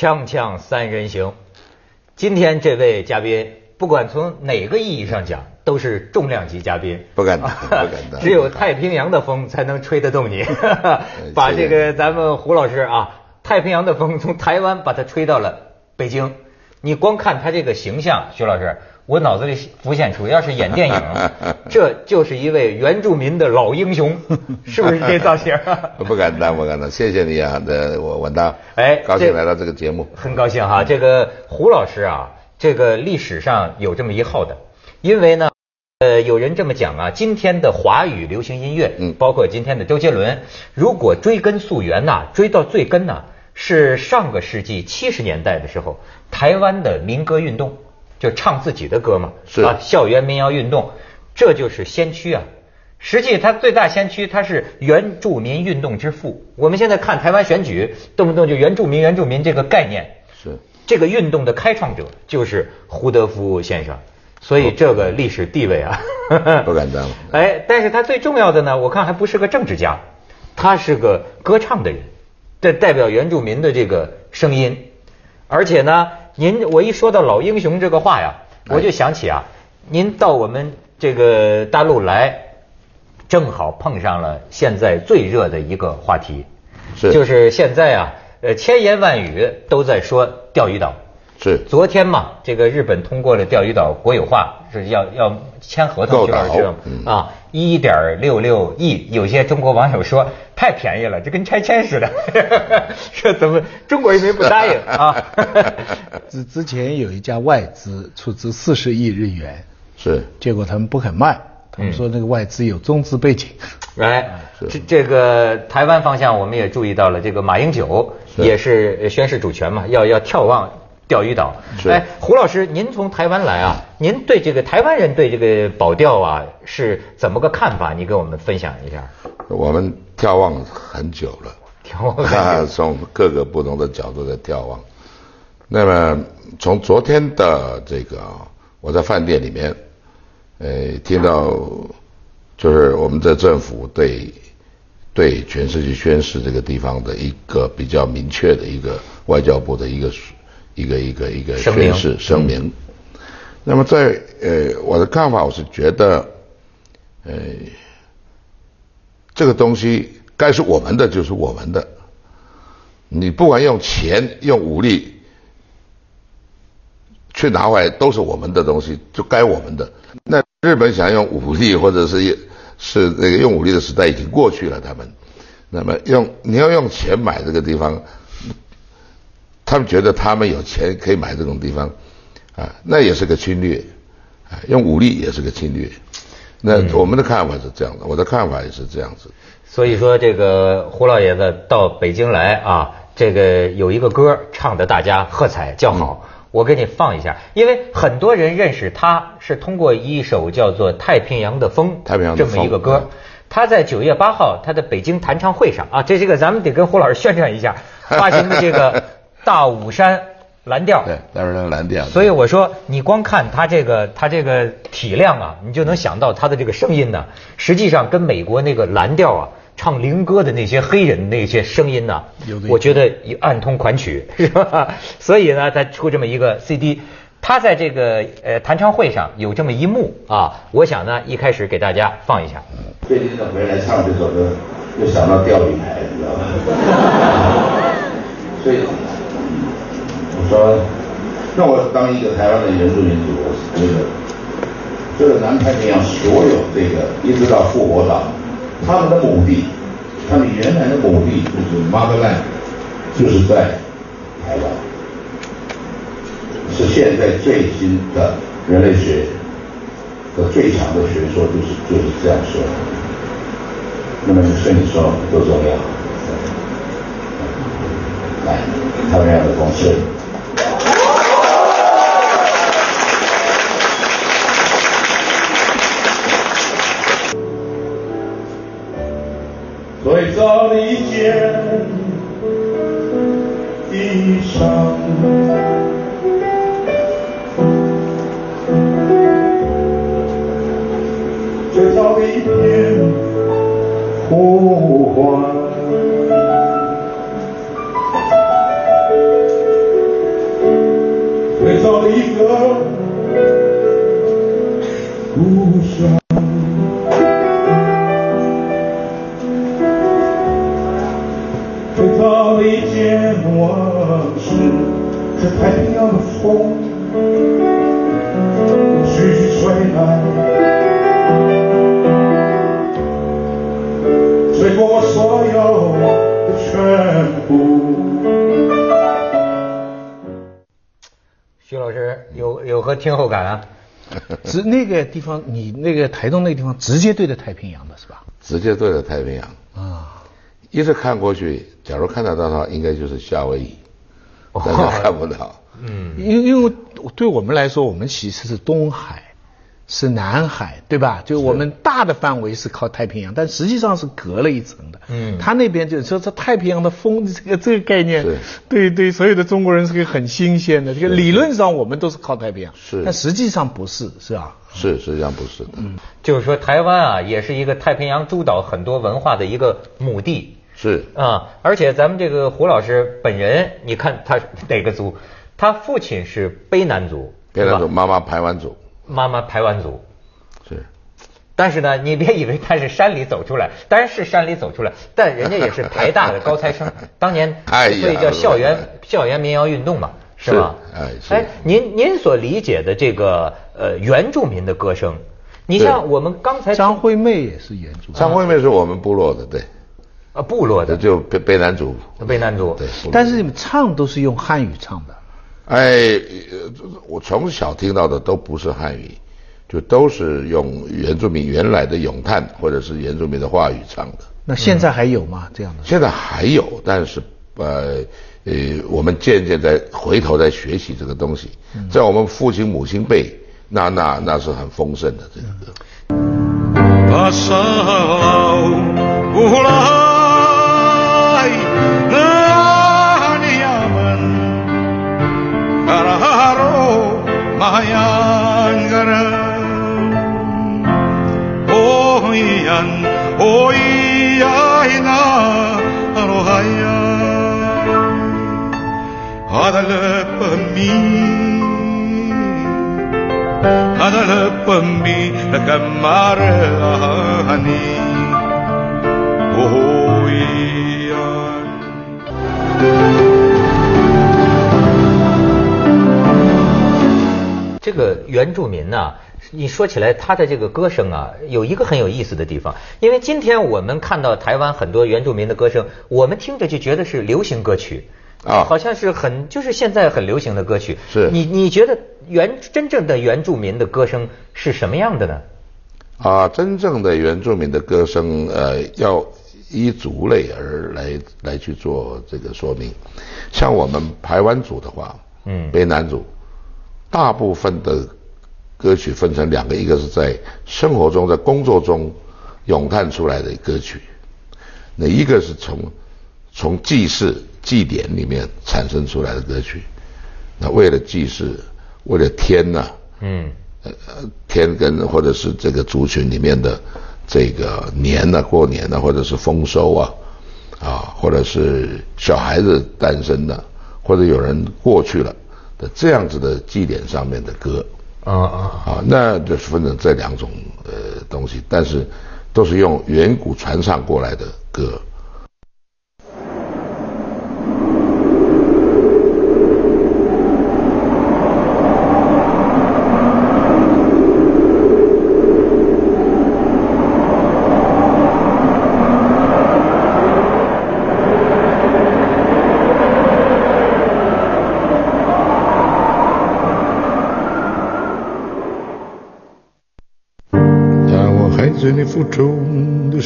锵锵三人行，今天这位嘉宾，不管从哪个意义上讲，都是重量级嘉宾。不敢当，不敢当。只有太平洋的风才能吹得动你，把这个咱们胡老师啊，太平洋的风从台湾把它吹到了北京。你光看他这个形象，徐老师。我脑子里浮现出，要是演电影，这就是一位原住民的老英雄，是不是这造型？不敢当，不敢当。谢谢你啊，的我稳当，哎，高兴来到这个节目，很高兴哈。这个胡老师啊，这个历史上有这么一号的，因为呢，呃，有人这么讲啊，今天的华语流行音乐，嗯，包括今天的周杰伦，如果追根溯源呐，追到最根呐，是上个世纪七十年代的时候，台湾的民歌运动。就唱自己的歌嘛，是啊，校园民谣运动，这就是先驱啊。实际他最大先驱，他是原住民运动之父。我们现在看台湾选举，动不动就原住民、原住民这个概念，是这个运动的开创者就是胡德夫先生。所以这个历史地位啊，不敢当。哎，但是他最重要的呢，我看还不是个政治家，他是个歌唱的人，这代表原住民的这个声音，而且呢。您我一说到老英雄这个话呀，我就想起啊，您到我们这个大陆来，正好碰上了现在最热的一个话题，是。就是现在啊，呃千言万语都在说钓鱼岛。是昨天嘛，这个日本通过了钓鱼岛国有化，是要要签合同去了，啊，一点六六亿。有些中国网友说太便宜了，这跟拆迁似的，这怎么中国人民不答应啊？之之前有一家外资出资四十亿日元，是，结果他们不肯卖，他们说那个外资有中资背景。来，这这个台湾方向我们也注意到了，这个马英九也是宣誓主权嘛，要要眺望。钓鱼岛，哎，胡老师，您从台湾来啊？您对这个台湾人对这个保钓啊是怎么个看法？你给我们分享一下。我们眺望很久了，眺望 从各个不同的角度在眺望。那么从昨天的这个，我在饭店里面，呃，听到就是我们的政府对对全世界宣示这个地方的一个比较明确的一个外交部的一个。一个一个一个宣誓声明，那么在呃我的看法，我是觉得，呃，这个东西该是我们的就是我们的，你不管用钱用武力去拿回来，都是我们的东西，就该我们的。那日本想用武力或者是是那个用武力的时代已经过去了，他们，那么用你要用钱买这个地方。他们觉得他们有钱可以买这种地方，啊，那也是个侵略，啊，用武力也是个侵略。那我们的看法是这样的，我的看法也是这样子。所以说，这个胡老爷子到北京来啊，这个有一个歌唱的大家喝彩叫好，我给你放一下，因为很多人认识他是通过一首叫做《太平洋的风》太平洋这么一个歌。他在九月八号他的北京弹唱会上啊，这这个咱们得跟胡老师宣传一下发行的这个。大武山蓝调，对，大武山蓝调。所以我说，你光看他这个，他这个体量啊，你就能想到他的这个声音呢。实际上跟美国那个蓝调啊，唱灵歌的那些黑人那些声音呢，我觉得暗通款曲，是吧？所以呢，他出这么一个 CD。他在这个呃弹唱会上有这么一幕啊，我想呢，一开始给大家放一下。最近呢回来唱这首歌，就想到钓鱼台，你知道吗？所以。说，那我当一个台湾的原住民族，我是觉得，这个南太平洋所有这个一直到复活岛，他们的母地，他们原来的母地就是马达拉就是在台湾，是现在最新的人类学的最强的学说，就是就是这样说。那么对你说多重要？来，他们要的公司。听后感啊？直那个地方，你那个台东那个地方，直接对着太平洋的是吧？直接对着太平洋，啊，一直看过去，假如看得到的话，应该就是夏威夷，但是看不到。嗯，因因为对我们来说，我们其实是东海，是南海，对吧？就我们大的范围是靠太平洋，但实际上是隔了一层的。嗯他那边就是说，这太平洋的风这个这个概念，对对，所有的中国人是个很新鲜的。这个理论上我们都是靠太平洋，是但实际上不是，是吧？是，实际上不是的。就是说台湾啊，也是一个太平洋诸岛很多文化的一个母地。是啊，而且咱们这个胡老师本人，你看他哪个族？他父亲是卑南族，卑南族，妈妈排湾族，妈妈排湾族。是。但是呢，你别以为他是山里走出来，当然是山里走出来，但人家也是台大的高材生，当年哎所以叫校园校园民谣运动嘛，是吧？是。哎您您所理解的这个呃原住民的歌声，你像我们刚才张惠妹也是原住民，张惠妹是我们部落的，对，啊部落的。这就卑卑南族，卑南族，对。但是你们唱都是用汉语唱的。哎，呃我从小听到的都不是汉语，就都是用原住民原来的咏叹或者是原住民的话语唱的。那现在还有吗？这样的？现在还有，但是呃呃，我们渐渐在回头在学习这个东西，在我们父亲母亲辈，那那那是很丰盛的这个歌。பயங்கரம் ஓயன் ஓயாயினாரோஹாய அதலப்பம்மி அதலப்பம்மி ரகம்மார ஹனி ஓஹோயான் Thank you. 这个原住民呢、你说起来他的这个歌声啊，有一个很有意思的地方，因为今天我们看到台湾很多原住民的歌声，我们听着就觉得是流行歌曲。啊好像是很就是现在很流行的歌曲。是你你觉得原真正的原住民的歌声是什么样的呢？啊，真正的原住民的歌声，呃，要依族类而来来去做这个说明。像我们排湾族的话，嗯卑南族，大部分的歌曲分成两个，一个是在生活中、在工作中咏叹出来的歌曲，那一个是从从祭祀、祭典里面产生出来的歌曲。那为了祭祀，为了天呐、嗯呃天跟或者是这个族群里面的这个年呢、过年呢、或者是丰收啊，啊，或者是小孩子诞生的，或者有人过去了的这样子的祭典上面的歌啊啊啊，那就是分成这两种呃东西，但是都是用远古传唱过来的歌。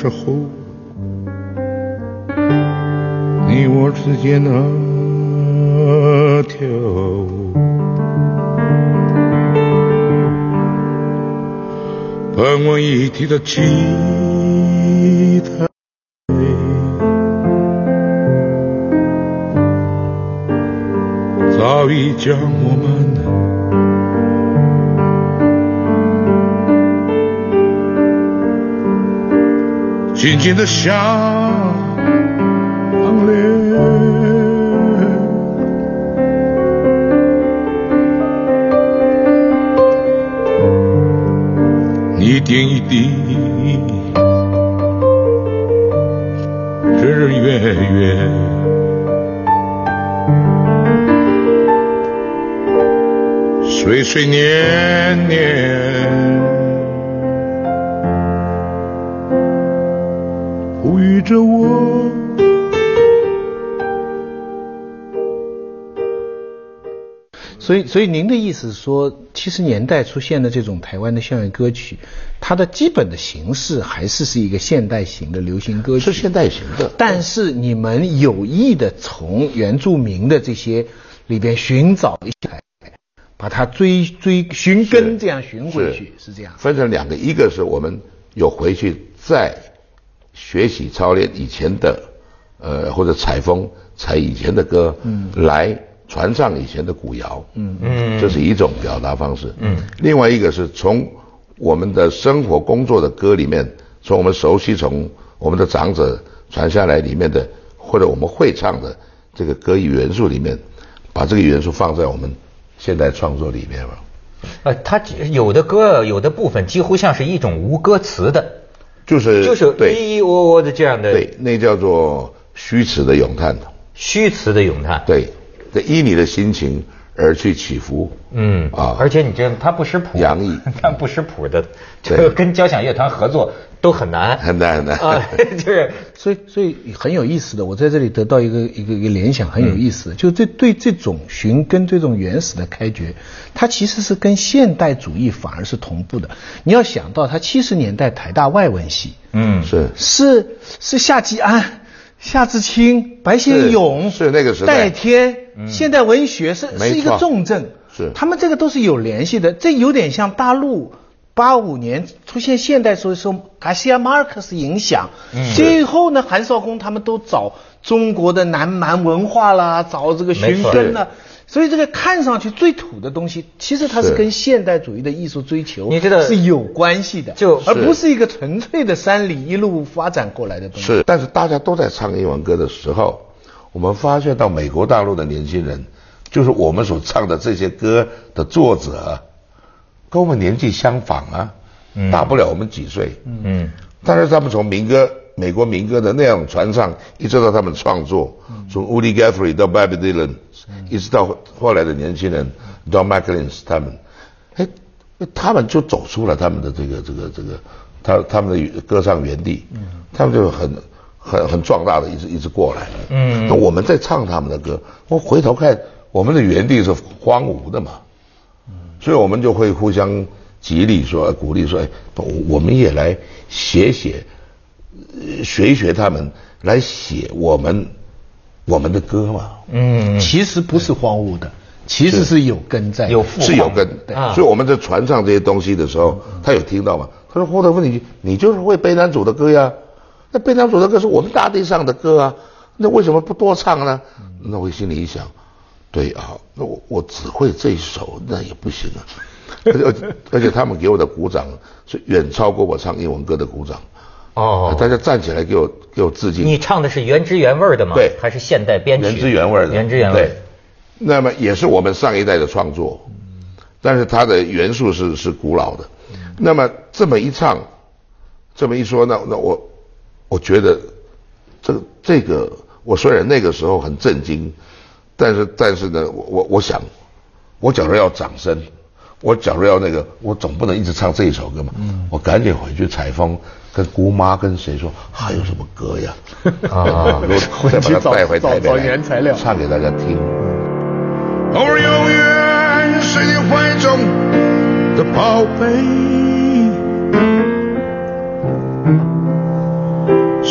时候，你我之间那条盼望一体的期静的想你一点一滴日日月月。岁岁年年哺育着我。所以，所以您的意思是说，七十年代出现的这种台湾的校园歌曲，它的基本的形式还是是一个现代型的流行歌曲，是现代型的但是你们有意的从原住民的这些里边寻找一些，把它追追寻根这样寻回去，是这样。分成两个，一个是我们有回去再学习操练以前的，呃，或者采风采以前的歌，嗯，来传唱以前的古谣，嗯。嗯，这是一种表达方式，嗯，另外一个是从我们的生活工作的歌里面，从我们熟悉从我们的长者传下来里面的，或者我们会唱的这个歌艺元素里面，把这个元素放在我们现代创作里面了。呃，它有的歌有的部分几乎像是一种无歌词的，就是就是对咿咿喔喔的这样的对，那叫做虚词的咏叹。虚词的咏叹。对，这依你的心情而去起伏。嗯啊。而且你这他不识谱，洋溢。他不识谱的，这个跟交响乐团合作都很难，很难很难。啊，就是。所以，所以很有意思的，我在这里得到一个一个一个联想，很有意思。的，就这对这种寻根、这种原始的开掘，它其实是跟现代主义反而是同步的。你要想到，他七十年代台大外文系，嗯。是。是是夏季安、夏志清、白先勇，是是那个时代。戴天，现代文学是是一个重镇，是。他们这个都是有联系的，这有点像大陆。八五年出现现代所以说卡西亚马尔克斯影响，最后呢，韩少功他们都找中国的南蛮文化啦，找这个寻根啦，所以这个看上去最土的东西，其实它是是。跟现代主义的艺术追求你知道是有关系的，就而不是一个纯粹的山里一路发展过来的东西。是，但是大家都在唱英文歌的时候，我们发现到美国大陆的年轻人，就是我们所唱的这些歌的作者，跟我们年纪相仿啊，大不了我们几岁。嗯。但是他们从民歌、美国民歌的那样传唱，一直到他们创作，从 Woody Guthrie 到 Bob Dylan，、一直到后来的年轻人 Don McLean 他们，哎，他们就走出了他们的这个这个这个，他他们的歌唱原地，他们就很很很壮大的一直一直过来了。嗯。那我们在唱他们的歌，我回头看我们的原地是荒芜的嘛，所以我们就会互相激励说、呃鼓励说，哎，我我们也来写写，呃学一学他们，来写我们我们的歌嘛，嗯，其实不是荒芜的，其实是。有根在，有父是有根对啊。所以我们在传唱这些东西的时候，他有听到吗？他说霍德问你，你就是会背男主的歌呀，那背男主的歌是我们大地上的歌啊，那为什么不多唱呢？那我心里一想，对啊，那我我只会这一首，那也不行啊。而且而且而且他们给我的鼓掌是远超过我唱英文歌的鼓掌。哦，大家站起来给我给我致敬。你唱的是原汁原味的吗？对还是现代编曲？原汁原味的，原汁原味对。那么也是我们上一代的创作，但是它的元素是是古老的。那么这么一唱，这么一说，那那我我觉得这个这个，我虽然那个时候很震惊，但是但是呢，我我我想，我假如要掌声。我假如要那个，我总不能一直唱这一首歌嘛。我赶紧回去采风，跟姑妈跟谁说还有什么歌呀？啊我再把它带回台北原材料唱给大家听。偶尔永远是你怀中的宝贝，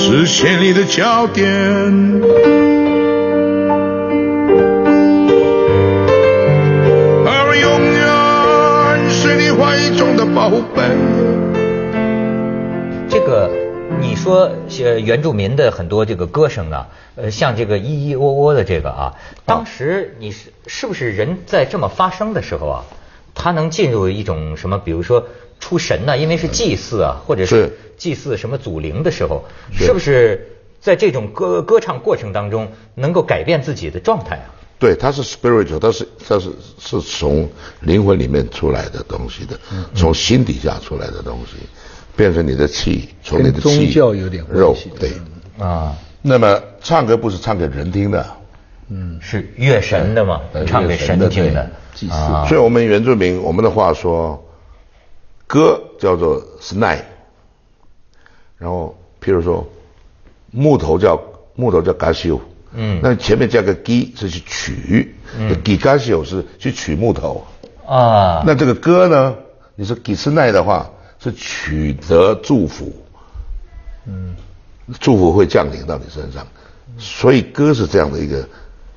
视线里的焦点。偶尔永远是你怀中的宝贝。这个你说呃原住民的很多这个歌声啊，呃像这个咿咿喔喔的这个啊，当时你是是不是人在这么发声的时候啊，他能进入一种什么，比如说出神呐、因为是祭祀啊，或者是是祭祀什么祖灵的时候，是。是不是在这种歌歌唱过程当中能够改变自己的状态啊？对，它是 spiritual，它是它是是从灵魂里面出来的东西的，从心底下出来的东西，变成你的气，从你的气宗气教有点肉对。啊，那么唱歌不是唱给人听的，嗯。是乐神的嘛对，唱给神听的。祭祀啊。所以我们原住民我们的话说，歌叫做 snai，然后譬如说木头叫木头叫 g a s i o 嗯。那前面加个 gi 是去取，嗯。g i g a s i o 是去取木头，啊，那这个歌呢，你说 g i s n a i 的话是取得祝福，嗯，祝福会降临到你身上，所以歌是这样的一个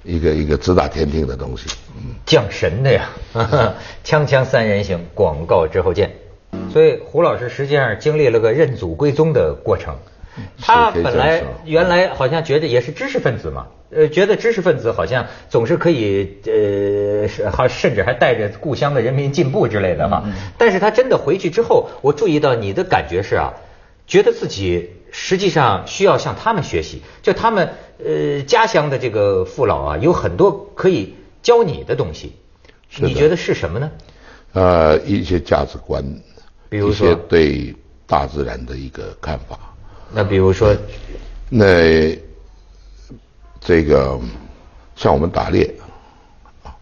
一个一个直达天听的东西。嗯。降神的呀，锵锵三人行，广告之后见。所以胡老师实际上经历了个认祖归宗的过程。他本来原来好像觉得也是知识分子嘛，呃，觉得知识分子好像总是可以，呃，是还甚至还带着故乡的人民进步之类的哈。但是他真的回去之后，我注意到你的感觉是啊，觉得自己实际上需要向他们学习，就他们呃家乡的这个父老啊，有很多可以教你的东西。你觉得是什么呢？呃，一些价值观，比如说一些对大自然的一个看法。那比如说，那这个像我们打猎啊，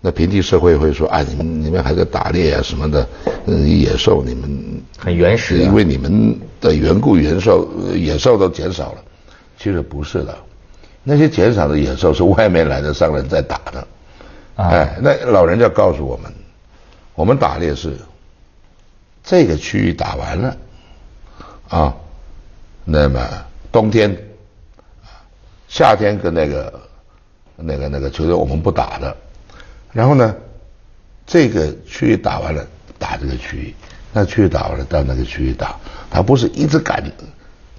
那平地社会会说啊，你们你们还在打猎啊什么的，嗯，野兽你们很原始啊因为你们的缘故，野兽呃野兽都减少了。其实不是的，那些减少的野兽是外面来的商人在打的。啊哎，那老人家告诉我们，我们打猎是这个区域打完了啊，那么冬天、夏天跟那个那个那个球队我们不打的，然后呢，这个区域打完了打这个区域，那区域打完了到那个区域打，他不是一直赶，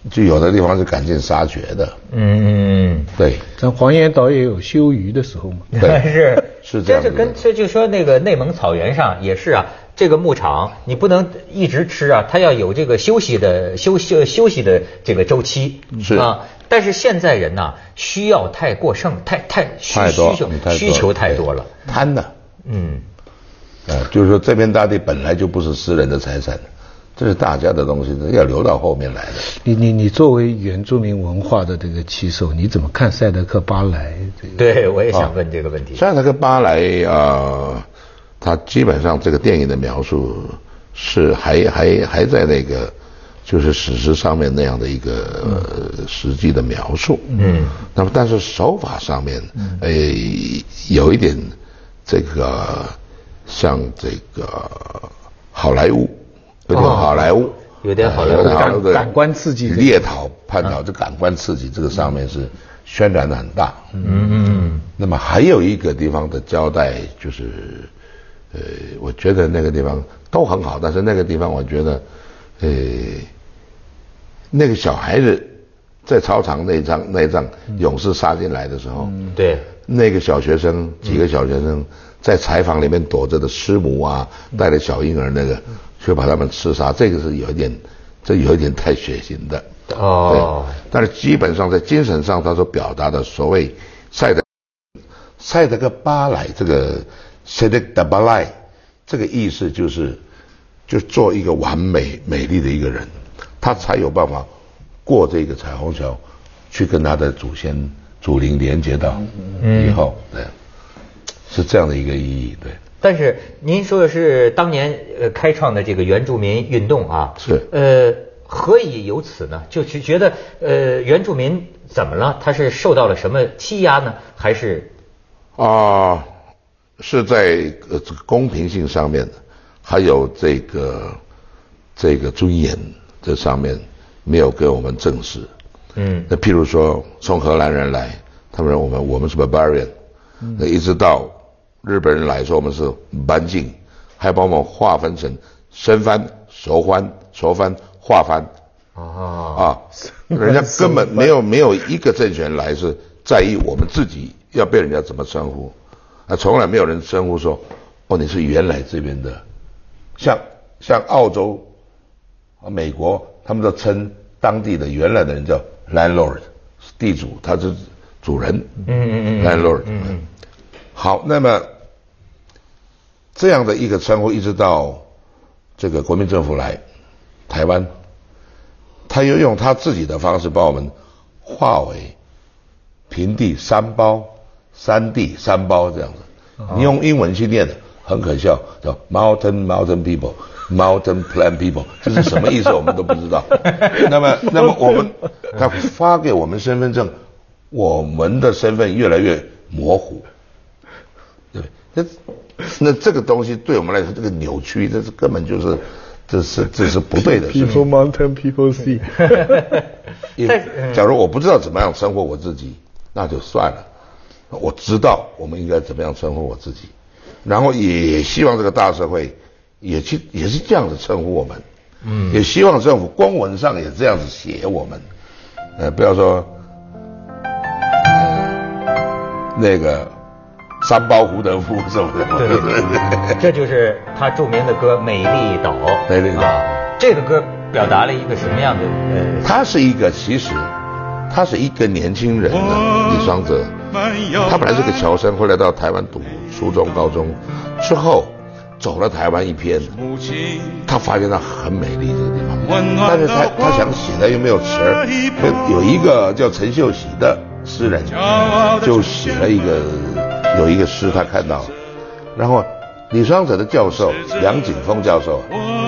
就有的地方是赶尽杀绝的，嗯，对。咱黄岩岛也有休渔的时候嘛。对。是。是这样这跟这就说那个内蒙草原上也是啊，这个牧场你不能一直吃啊，它要有这个休息的休息休息的这个周期是啊。但是现在人呢、需要太过剩，太太需太需求需求太多了，贪的。嗯。呃，就是说这片大地本来就不是私人的财产，这是大家的东西，要留到后面来的。你你你作为原住民文化的这个旗手，你怎么看赛德克巴莱这个？对，我也想问这个问题。赛德克巴莱啊，他基本上这个电影的描述是还还还在那个就是史实上面那样的一个、呃实际的描述。嗯，那么但是手法上面，呃，有一点这个像这个好莱坞，有点哦。好莱坞。有点好莱坞有点感对感官刺激猎讨、叛逃，这感官刺激，这个上面是渲染的很大。嗯嗯。那么还有一个地方的交代就是，呃，我觉得那个地方都很好，但是那个地方我觉得，呃，那个小孩子在操场那一仗那一仗勇士杀进来的时候，嗯，对，那个小学生几个小学生在采访里面躲着的师母啊，带着小婴儿那个，却把他们刺杀，这个是有一点，这有一点太血腥的。哦。对，但是基本上在精神上，他所表达的所谓赛德赛德克巴莱这个赛德克巴莱这个意思就是，就做一个完美美丽的一个人，他才有办法过这个彩虹桥，去跟他的祖先祖灵连接到以后，对，是这样的一个意义，对。但是您说的是当年呃开创的这个原住民运动啊，是呃何以有此呢？就是觉得呃原住民怎么了？他是受到了什么欺压呢？还是啊、是在呃这个公平性上面，还有这个这个尊严这上面没有给我们正视。嗯那譬如说，从荷兰人来，他们说我们我们是 barbarian，那一直到日本人来说我们是蛮境，还把我们划分成生番、熟番、熟番、化番。啊啊，人家根本没有没有一个政权来是在意我们自己要被人家怎么称呼，啊，从来没有人称呼说，哦，你是原来这边的，像像澳洲、啊美国，他们都称当地的原来的人叫 landlord，地主，他是主人，嗯嗯嗯 landlord，嗯嗯。好，那么这样的一个称呼，一直到这个国民政府来台湾，他又用他自己的方式把我们划为平地三包、山地三包这样子。你用英文去念的很可笑，叫 mountain mountain people。Mountain Plan People，这是什么意思？我们都不知道。那么，那么我们他发给我们身份证，我们的身份越来越模糊。对，那那这个东西对我们来说，这个扭曲，这是根本就是，这是这是不对的事 People 情。mountain, people 嗯假如我不知道怎么样生活我自己，那就算了。我知道我们应该怎么样称呼我自己，然后也希望这个大社会也去也是这样子称呼我们，嗯，也希望政府公文上也这样子写我们，呃，不要说那个三包胡德夫什么的，对对对对，这就是他著名的歌《美丽岛》。美丽岛啊，这个歌表达了一个什么样的呃？他是一个其实他是一个年轻人的李双泽，他本来是个侨生，后来到台湾读初中、高中，之后走了台湾一篇，他发现他很美丽这个地方，但是他他想写的又没有词儿，有一个叫陈秀喜的诗人，就写了一个有一个诗他看到。了，然后李双泽的教授梁景峰教授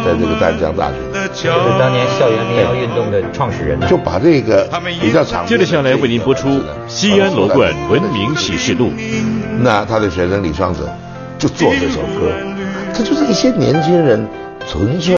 在这个淡江大学。就是当年校园民谣运动的创始人。就把这个比较长。接着下来为您播出《西安罗贯文明启示录》。那他的学生李双泽就做这首歌，他就是一些年轻人纯粹。